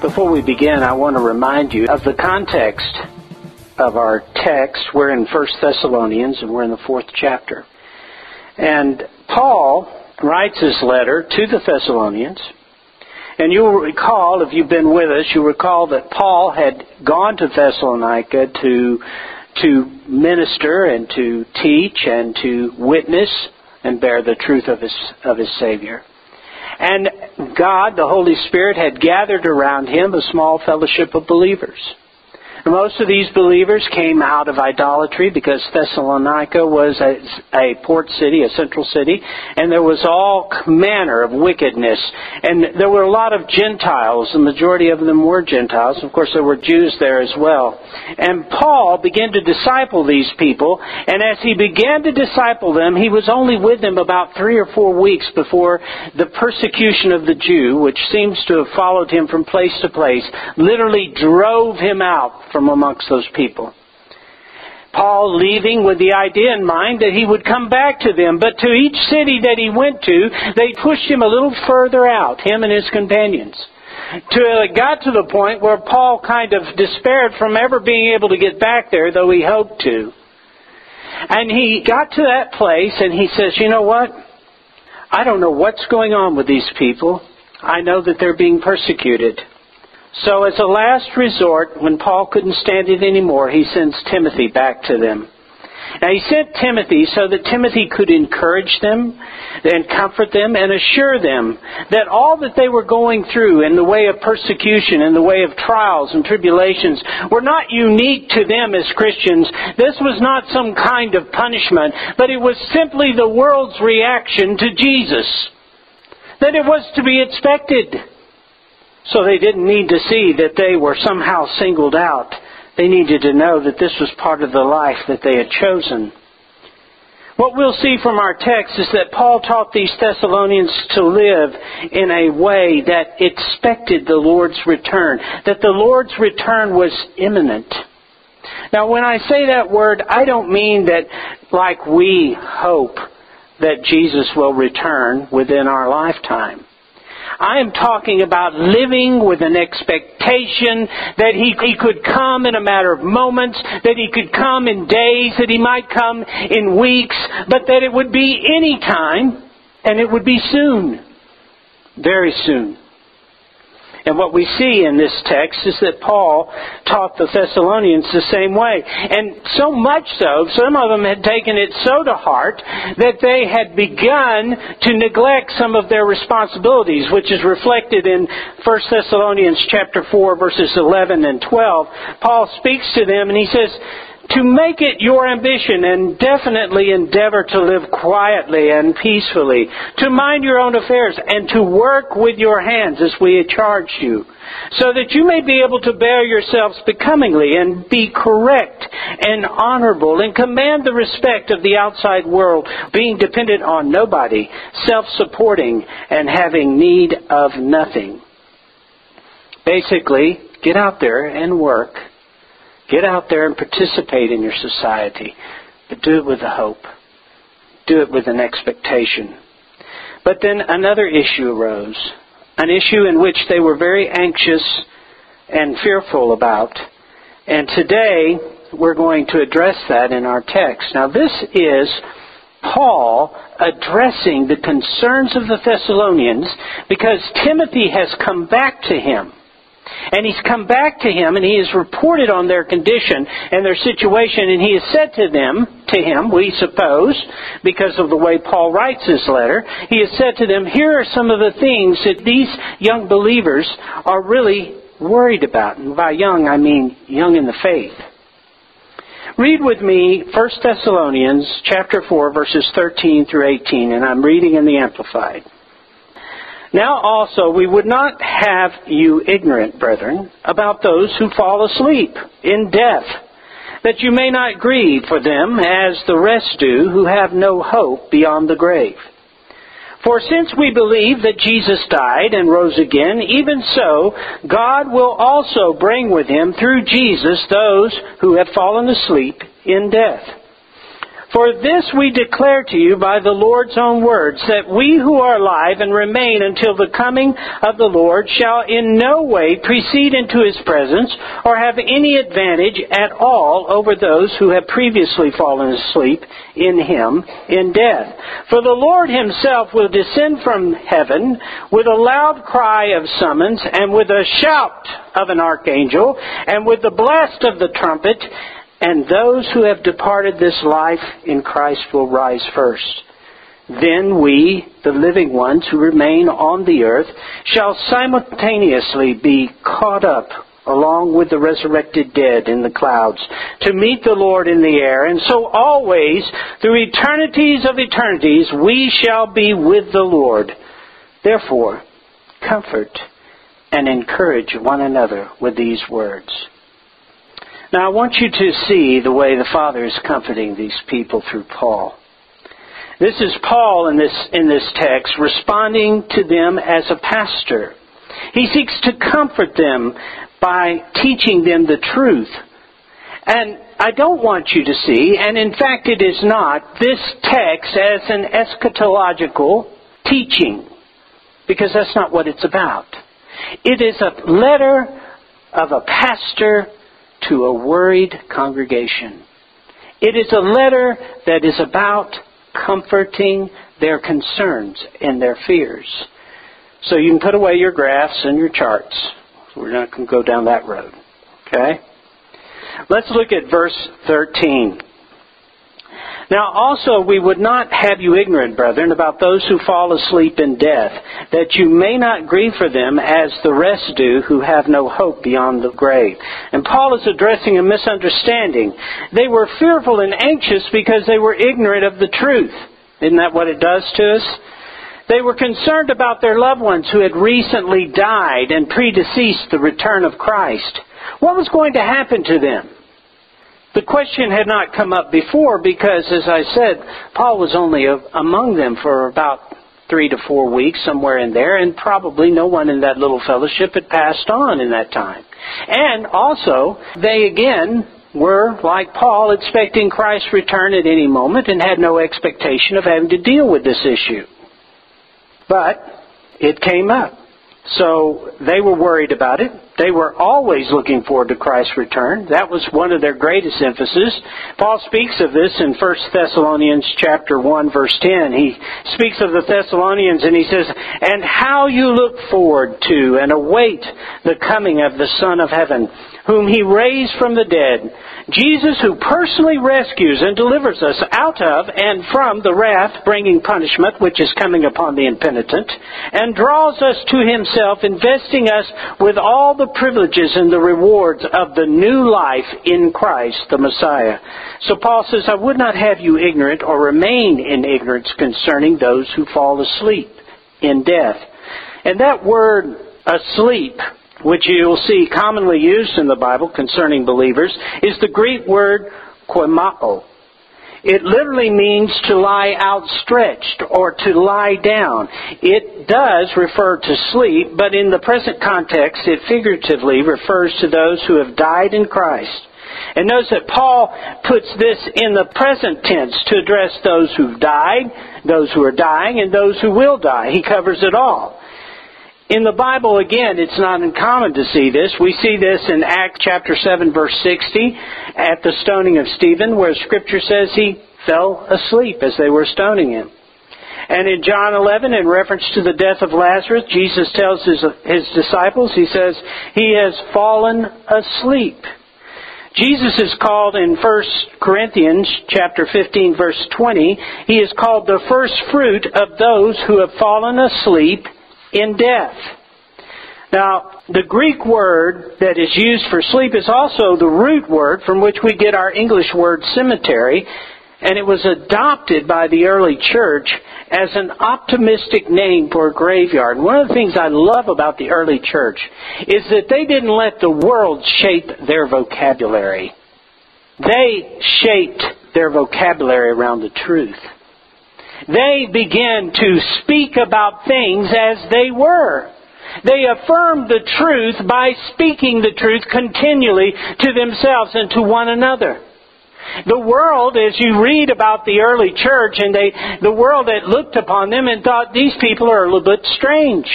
Before we begin, I want to remind you of the context of our text. We're in 1 Thessalonians and we're in the fourth chapter. And Paul writes his letter to the Thessalonians. And you'll recall, if you've been with us, you'll recall that Paul had gone to Thessalonica to, to minister and to teach and to witness and bear the truth of his, of his Savior. And God, the Holy Spirit, had gathered around him a small fellowship of believers. Most of these believers came out of idolatry because Thessalonica was a, a, port city, a central city, and there was all manner of wickedness. And there were a lot of Gentiles. The majority of them were Gentiles. Of course, there were Jews there as well. And Paul began to disciple these people, and as he began to disciple them, he was only with them about three or four weeks before the persecution of the Jew, which seems to have followed him from place to place, literally drove him out from amongst those people. Paul leaving with the idea in mind that he would come back to them, but to each city that he went to, they pushed him a little further out, him and his companions. Till uh, it got to the point where Paul kind of despaired from ever being able to get back there, though he hoped to. And he got to that place and he says, you know what? I don't know what's going on with these people. I know that they're being persecuted. So, as a last resort, when Paul couldn't stand it anymore, he sends Timothy back to them. Now, he sent Timothy so that Timothy could encourage them and comfort them and assure them that all that they were going through in the way of persecution, in the way of trials and tribulations, were not unique to them as Christians. This was not some kind of punishment, but it was simply the world's reaction to Jesus. That it was to be expected. So they didn't need to see that they were somehow singled out. They needed to know that this was part of the life that they had chosen. What we'll see from our text is that Paul taught these Thessalonians to live in a way that expected the Lord's return, that the Lord's return was imminent. Now, when I say that word, I don't mean that like we hope that Jesus will return within our lifetime. I am talking about living with an expectation that he, he could come in a matter of moments, that he could come in days, that he might come in weeks, but that it would be any time, and it would be soon. Very soon. And what we see in this text is that Paul taught the Thessalonians the same way. And so much so, some of them had taken it so to heart that they had begun to neglect some of their responsibilities, which is reflected in 1 Thessalonians chapter 4 verses 11 and 12. Paul speaks to them and he says, to make it your ambition and definitely endeavor to live quietly and peacefully, to mind your own affairs and to work with your hands as we had charged you, so that you may be able to bear yourselves becomingly and be correct and honorable and command the respect of the outside world, being dependent on nobody, self-supporting and having need of nothing. Basically, get out there and work Get out there and participate in your society, but do it with a hope. Do it with an expectation. But then another issue arose, an issue in which they were very anxious and fearful about. And today we're going to address that in our text. Now this is Paul addressing the concerns of the Thessalonians because Timothy has come back to him. And he's come back to him and he has reported on their condition and their situation and he has said to them, to him, we suppose, because of the way Paul writes his letter, he has said to them, here are some of the things that these young believers are really worried about. And by young, I mean young in the faith. Read with me 1 Thessalonians chapter 4 verses 13 through 18 and I'm reading in the Amplified. Now also we would not have you ignorant, brethren, about those who fall asleep in death, that you may not grieve for them as the rest do who have no hope beyond the grave. For since we believe that Jesus died and rose again, even so, God will also bring with him through Jesus those who have fallen asleep in death. For this we declare to you by the Lord's own words, that we who are alive and remain until the coming of the Lord shall in no way precede into his presence or have any advantage at all over those who have previously fallen asleep in him in death. For the Lord himself will descend from heaven with a loud cry of summons and with a shout of an archangel and with the blast of the trumpet and those who have departed this life in Christ will rise first. Then we, the living ones who remain on the earth, shall simultaneously be caught up along with the resurrected dead in the clouds to meet the Lord in the air. And so always, through eternities of eternities, we shall be with the Lord. Therefore, comfort and encourage one another with these words. Now I want you to see the way the Father is comforting these people through Paul. This is Paul in this, in this text responding to them as a pastor. He seeks to comfort them by teaching them the truth. And I don't want you to see, and in fact it is not, this text as an eschatological teaching. Because that's not what it's about. It is a letter of a pastor to a worried congregation. It is a letter that is about comforting their concerns and their fears. So you can put away your graphs and your charts. We're not going to go down that road. Okay? Let's look at verse 13. Now also we would not have you ignorant, brethren, about those who fall asleep in death, that you may not grieve for them as the rest do who have no hope beyond the grave. And Paul is addressing a misunderstanding. They were fearful and anxious because they were ignorant of the truth. Isn't that what it does to us? They were concerned about their loved ones who had recently died and predeceased the return of Christ. What was going to happen to them? The question had not come up before because, as I said, Paul was only among them for about three to four weeks, somewhere in there, and probably no one in that little fellowship had passed on in that time. And also, they again were, like Paul, expecting Christ's return at any moment and had no expectation of having to deal with this issue. But it came up. So they were worried about it. They were always looking forward to Christ's return. That was one of their greatest emphasis. Paul speaks of this in 1 Thessalonians chapter 1 verse 10. He speaks of the Thessalonians and he says, "And how you look forward to and await the coming of the Son of Heaven, whom he raised from the dead, Jesus who personally rescues and delivers us out of and from the wrath bringing punishment which is coming upon the impenitent, and draws us to himself, investing us with all the privileges and the rewards of the new life in Christ, the Messiah. So Paul says, I would not have you ignorant or remain in ignorance concerning those who fall asleep in death. And that word asleep which you will see commonly used in the Bible concerning believers, is the Greek word koimao. It literally means to lie outstretched or to lie down. It does refer to sleep, but in the present context, it figuratively refers to those who have died in Christ And notice that Paul puts this in the present tense to address those who've died, those who are dying, and those who will die. He covers it all. In the Bible, again, it's not uncommon to see this. We see this in Acts chapter 7 verse 60 at the stoning of Stephen where scripture says he fell asleep as they were stoning him. And in John 11, in reference to the death of Lazarus, Jesus tells his, his disciples, he says, he has fallen asleep. Jesus is called in 1 Corinthians chapter 15 verse 20, he is called the first fruit of those who have fallen asleep in death. Now, the Greek word that is used for sleep is also the root word from which we get our English word cemetery, and it was adopted by the early church as an optimistic name for a graveyard. And one of the things I love about the early church is that they didn't let the world shape their vocabulary. They shaped their vocabulary around the truth. They began to speak about things as they were. They affirmed the truth by speaking the truth continually to themselves and to one another. The world, as you read about the early church, and they, the world that looked upon them and thought these people are a little bit strange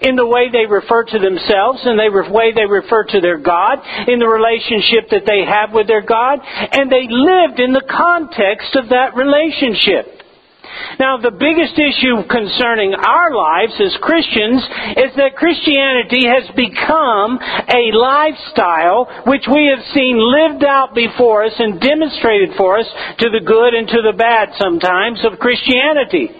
in the way they refer to themselves, in the way they refer to their God, in the relationship that they have with their God, and they lived in the context of that relationship. Now, the biggest issue concerning our lives as Christians is that Christianity has become a lifestyle which we have seen lived out before us and demonstrated for us to the good and to the bad sometimes of Christianity.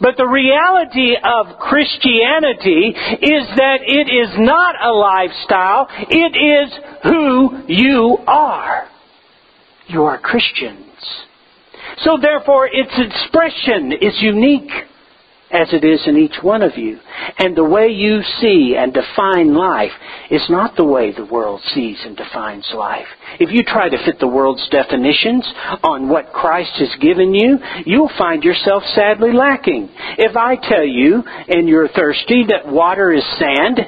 But the reality of Christianity is that it is not a lifestyle, it is who you are. You are Christians. So therefore, its expression is unique as it is in each one of you. And the way you see and define life is not the way the world sees and defines life. If you try to fit the world's definitions on what Christ has given you, you'll find yourself sadly lacking. If I tell you, and you're thirsty, that water is sand,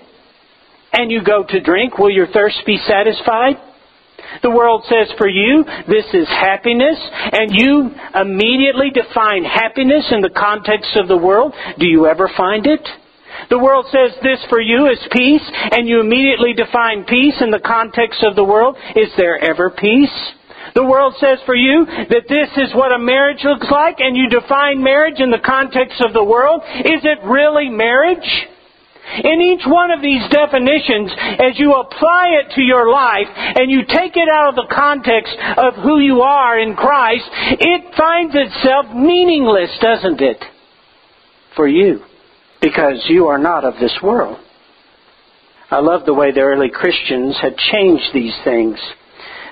and you go to drink, will your thirst be satisfied? The world says for you, this is happiness, and you immediately define happiness in the context of the world. Do you ever find it? The world says this for you is peace, and you immediately define peace in the context of the world. Is there ever peace? The world says for you that this is what a marriage looks like, and you define marriage in the context of the world. Is it really marriage? In each one of these definitions, as you apply it to your life and you take it out of the context of who you are in Christ, it finds itself meaningless, doesn't it? For you. Because you are not of this world. I love the way the early Christians had changed these things.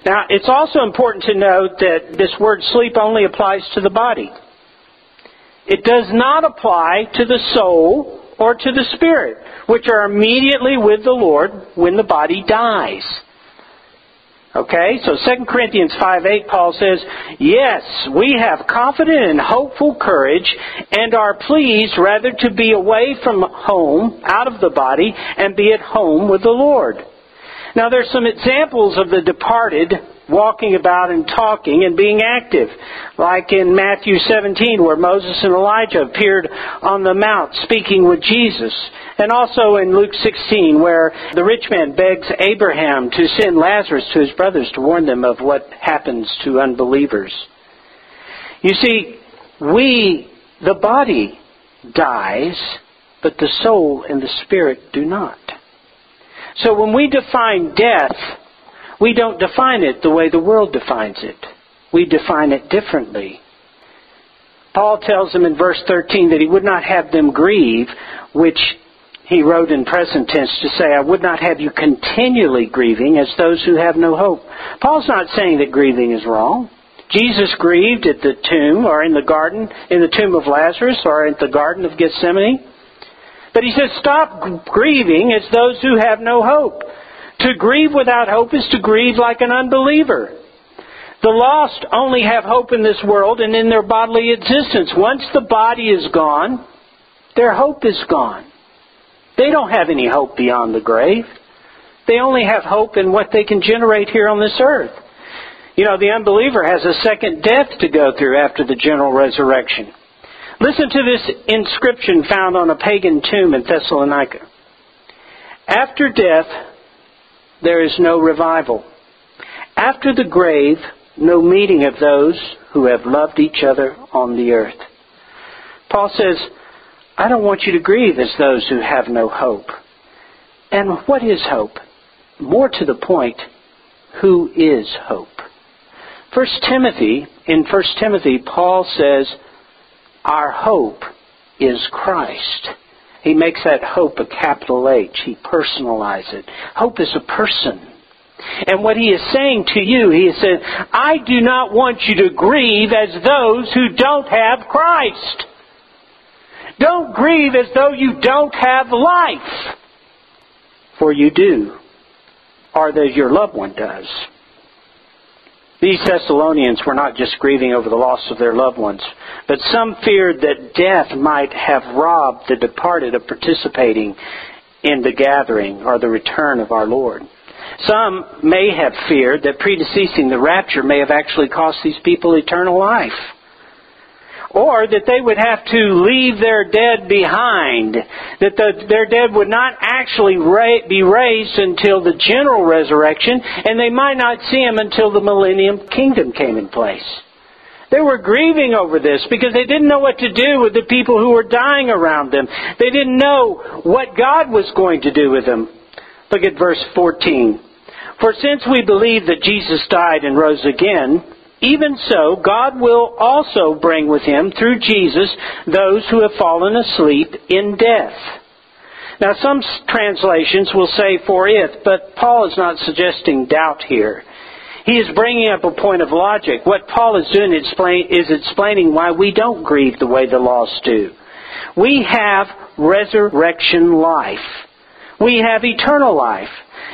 Now, it's also important to note that this word sleep only applies to the body. It does not apply to the soul or to the spirit, which are immediately with the Lord when the body dies. Okay, so 2 Corinthians 5 8, Paul says, Yes, we have confident and hopeful courage and are pleased rather to be away from home, out of the body, and be at home with the Lord. Now there's some examples of the departed walking about and talking and being active. Like in Matthew 17 where Moses and Elijah appeared on the mount speaking with Jesus. And also in Luke 16 where the rich man begs Abraham to send Lazarus to his brothers to warn them of what happens to unbelievers. You see, we, the body dies, but the soul and the spirit do not. So when we define death, we don't define it the way the world defines it. We define it differently. Paul tells them in verse 13 that he would not have them grieve, which he wrote in present tense to say, I would not have you continually grieving as those who have no hope. Paul's not saying that grieving is wrong. Jesus grieved at the tomb or in the garden, in the tomb of Lazarus or at the garden of Gethsemane. But he says, stop grieving as those who have no hope. To grieve without hope is to grieve like an unbeliever. The lost only have hope in this world and in their bodily existence. Once the body is gone, their hope is gone. They don't have any hope beyond the grave. They only have hope in what they can generate here on this earth. You know, the unbeliever has a second death to go through after the general resurrection. Listen to this inscription found on a pagan tomb in Thessalonica. After death, there is no revival. After the grave, no meeting of those who have loved each other on the earth. Paul says, I don't want you to grieve as those who have no hope. And what is hope? More to the point, who is hope? First Timothy, in First Timothy, Paul says, Our hope is Christ. He makes that hope a capital H. He personalizes it. Hope is a person. And what he is saying to you, he is saying, I do not want you to grieve as those who don't have Christ. Don't grieve as though you don't have life. For you do. Or that your loved one does. These Thessalonians were not just grieving over the loss of their loved ones, but some feared that death might have robbed the departed of participating in the gathering or the return of our Lord. Some may have feared that predeceasing the rapture may have actually cost these people eternal life or that they would have to leave their dead behind, that the, their dead would not actually ra- be raised until the general resurrection, and they might not see him until the millennium kingdom came in place. They were grieving over this because they didn't know what to do with the people who were dying around them. They didn't know what God was going to do with them. Look at verse 14. For since we believe that Jesus died and rose again, even so, God will also bring with him, through Jesus, those who have fallen asleep in death. Now, some translations will say for it, but Paul is not suggesting doubt here. He is bringing up a point of logic. What Paul is doing is explaining why we don't grieve the way the lost do. We have resurrection life. We have eternal life.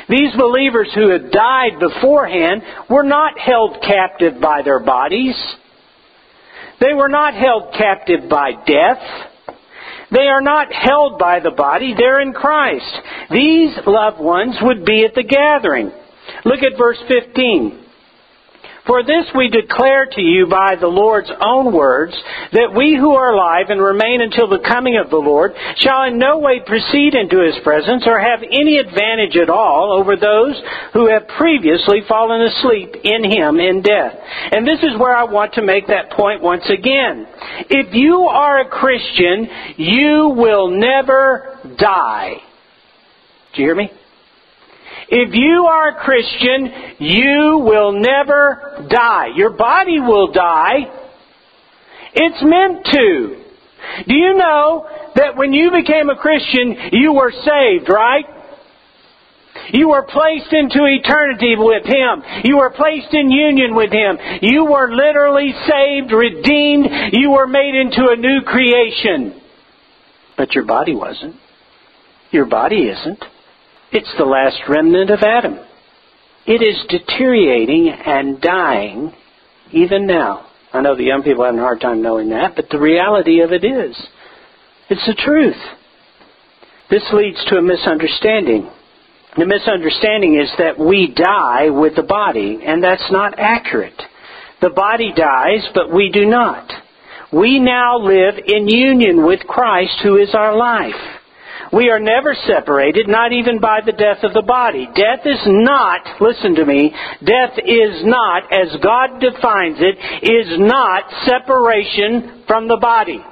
These believers who had died beforehand were not held captive by their bodies. They were not held captive by death. They are not held by the body. They're in Christ. These loved ones would be at the gathering. Look at verse 15. For this we declare to you by the Lord's own words, that we who are alive and remain until the coming of the Lord shall in no way proceed into his presence or have any advantage at all over those who have previously fallen asleep in him in death. And this is where I want to make that point once again. If you are a Christian, you will never die. Do you hear me? If you are a Christian, you will never die. Your body will die. It's meant to. Do you know that when you became a Christian, you were saved, right? You were placed into eternity with Him. You were placed in union with Him. You were literally saved, redeemed. You were made into a new creation. But your body wasn't. Your body isn't. It's the last remnant of Adam. It is deteriorating and dying even now. I know the young people have a hard time knowing that, but the reality of it is. It's the truth. This leads to a misunderstanding. The misunderstanding is that we die with the body, and that's not accurate. The body dies, but we do not. We now live in union with Christ, who is our life. We are never separated, not even by the death of the body. Death is not, listen to me, death is not, as God defines it, is not separation from the body.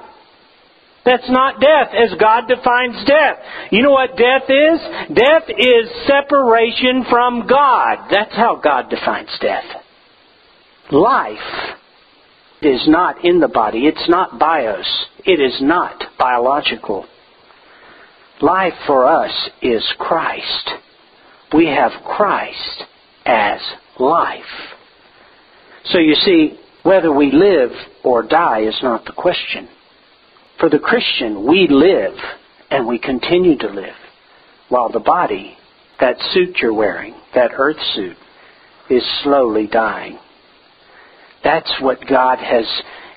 That's not death as God defines death. You know what death is? Death is separation from God. That's how God defines death. Life is not in the body. It's not bios. It is not biological. Life for us is Christ. We have Christ as life. So you see, whether we live or die is not the question. For the Christian, we live and we continue to live, while the body, that suit you're wearing, that earth suit, is slowly dying. That's what God has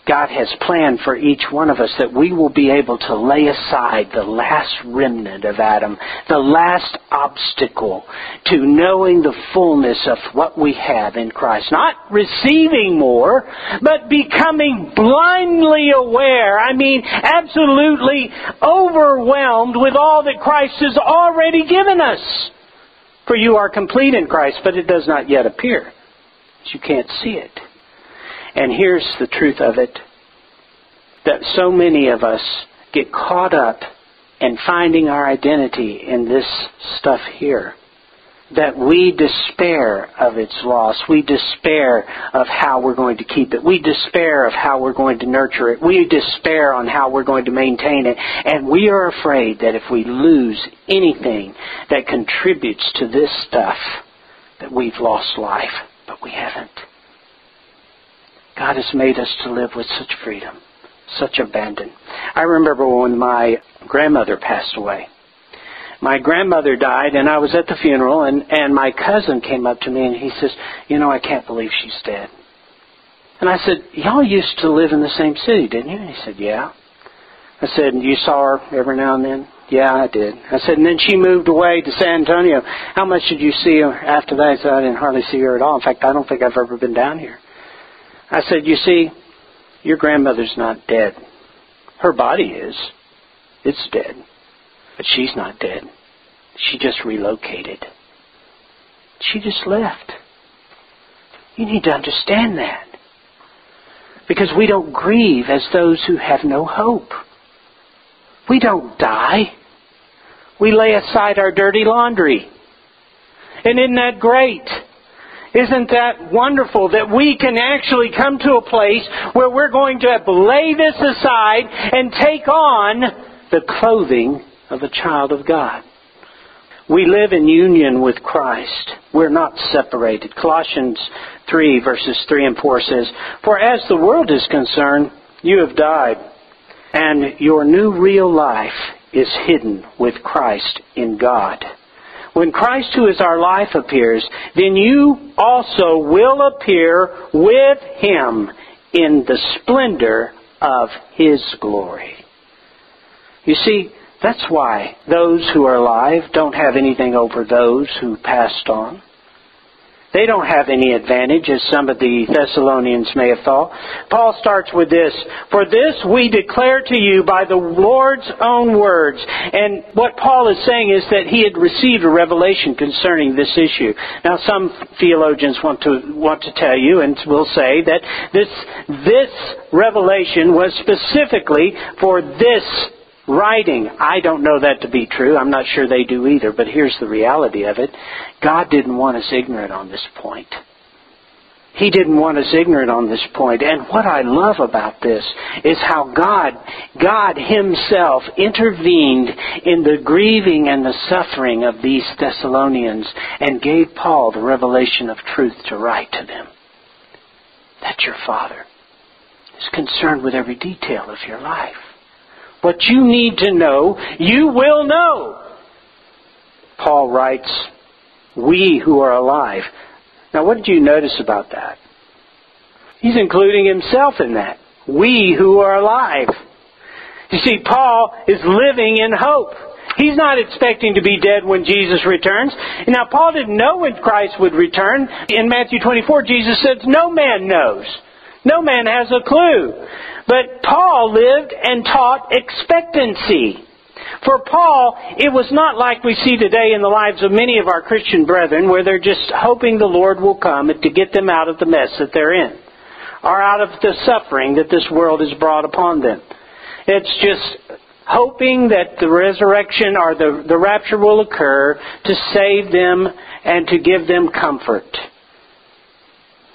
God has planned for each one of us that we will be able to lay aside the last remnant of Adam, the last obstacle to knowing the fullness of what we have in Christ. Not receiving more, but becoming blindly aware. I mean, absolutely overwhelmed with all that Christ has already given us. For you are complete in Christ, but it does not yet appear. You can't see it. And here's the truth of it that so many of us get caught up in finding our identity in this stuff here. That we despair of its loss. We despair of how we're going to keep it. We despair of how we're going to nurture it. We despair on how we're going to maintain it. And we are afraid that if we lose anything that contributes to this stuff, that we've lost life. But we haven't. God has made us to live with such freedom, such abandon. I remember when my grandmother passed away. My grandmother died, and I was at the funeral, and, and my cousin came up to me and he says, You know, I can't believe she's dead. And I said, Y'all used to live in the same city, didn't you? And he said, Yeah. I said, You saw her every now and then? Yeah, I did. I said, and then she moved away to San Antonio. How much did you see her after that? I said, I didn't hardly see her at all. In fact, I don't think I've ever been down here. I said, You see, your grandmother's not dead. Her body is. It's dead. But she's not dead. She just relocated. She just left. You need to understand that. Because we don't grieve as those who have no hope. We don't die. We lay aside our dirty laundry. And isn't that great? Isn't that wonderful that we can actually come to a place where we're going to lay this aside and take on the clothing of a child of God? We live in union with Christ. We're not separated. Colossians 3 verses 3 and 4 says, For as the world is concerned, you have died, and your new real life is hidden with Christ in God. When Christ, who is our life, appears, then you also will appear with him in the splendor of his glory. You see, that's why those who are alive don't have anything over those who passed on. They don't have any advantage, as some of the Thessalonians may have thought. Paul starts with this For this we declare to you by the Lord's own words. And what Paul is saying is that he had received a revelation concerning this issue. Now, some theologians want to, want to tell you and will say that this, this revelation was specifically for this writing. I don't know that to be true. I'm not sure they do either, but here's the reality of it. God didn't want us ignorant on this point. He didn't want us ignorant on this point. And what I love about this is how God, God Himself intervened in the grieving and the suffering of these Thessalonians and gave Paul the revelation of truth to write to them. That your Father is concerned with every detail of your life. What you need to know, you will know. Paul writes, We who are alive. Now, what did you notice about that? He's including himself in that. We who are alive. You see, Paul is living in hope. He's not expecting to be dead when Jesus returns. Now, Paul didn't know when Christ would return. In Matthew 24, Jesus says, No man knows. No man has a clue. But Paul lived and taught expectancy. For Paul, it was not like we see today in the lives of many of our Christian brethren where they're just hoping the Lord will come to get them out of the mess that they're in or out of the suffering that this world has brought upon them. It's just hoping that the resurrection or the, the rapture will occur to save them and to give them comfort.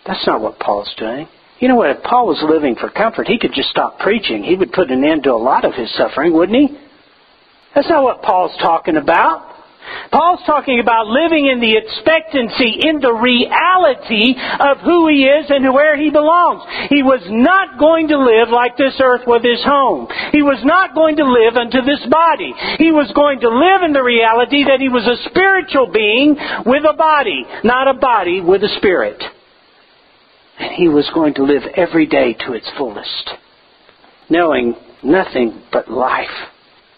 That's not what Paul's doing. You know what? If Paul was living for comfort, he could just stop preaching. He would put an end to a lot of his suffering, wouldn't he? That's not what Paul's talking about. Paul's talking about living in the expectancy, in the reality of who he is and where he belongs. He was not going to live like this earth was his home. He was not going to live unto this body. He was going to live in the reality that he was a spiritual being with a body, not a body with a spirit. And he was going to live every day to its fullest. knowing nothing but life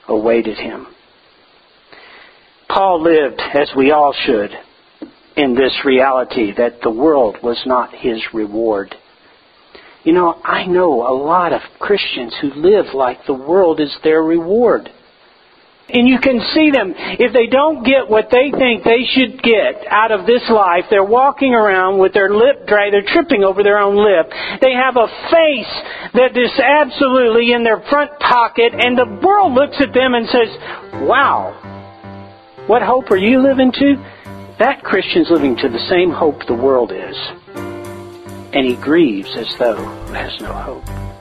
awaited him. Paul lived, as we all should, in this reality that the world was not his reward. You know, I know a lot of Christians who live like the world is their reward. And you can see them, if they don't get what they think they should get out of this life, they're walking around with their lip dry, they're tripping over their own lip. They have a face that is absolutely in their front pocket, and the world looks at them and says, Wow, what hope are you living to? That Christian's living to the same hope the world is. And he grieves as though he has no hope.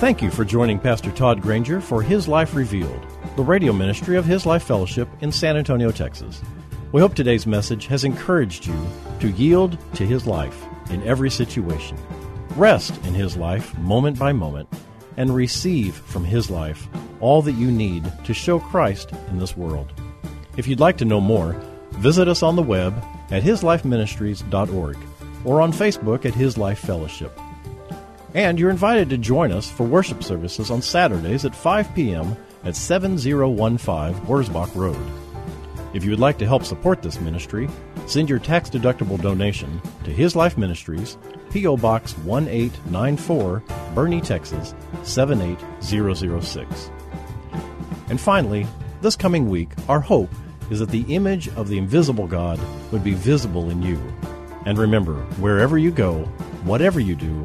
Thank you for joining Pastor Todd Granger for His Life Revealed, the radio ministry of His Life Fellowship in San Antonio, Texas. We hope today's message has encouraged you to yield to His life in every situation, rest in His life moment by moment, and receive from His life all that you need to show Christ in this world. If you'd like to know more, visit us on the web at hislifeministries.org or on Facebook at His Life Fellowship. And you're invited to join us for worship services on Saturdays at 5 p.m. at 7015 Wurzbach Road. If you would like to help support this ministry, send your tax deductible donation to His Life Ministries, P.O. Box 1894, Boerne, Texas 78006. And finally, this coming week, our hope is that the image of the invisible God would be visible in you. And remember, wherever you go, whatever you do,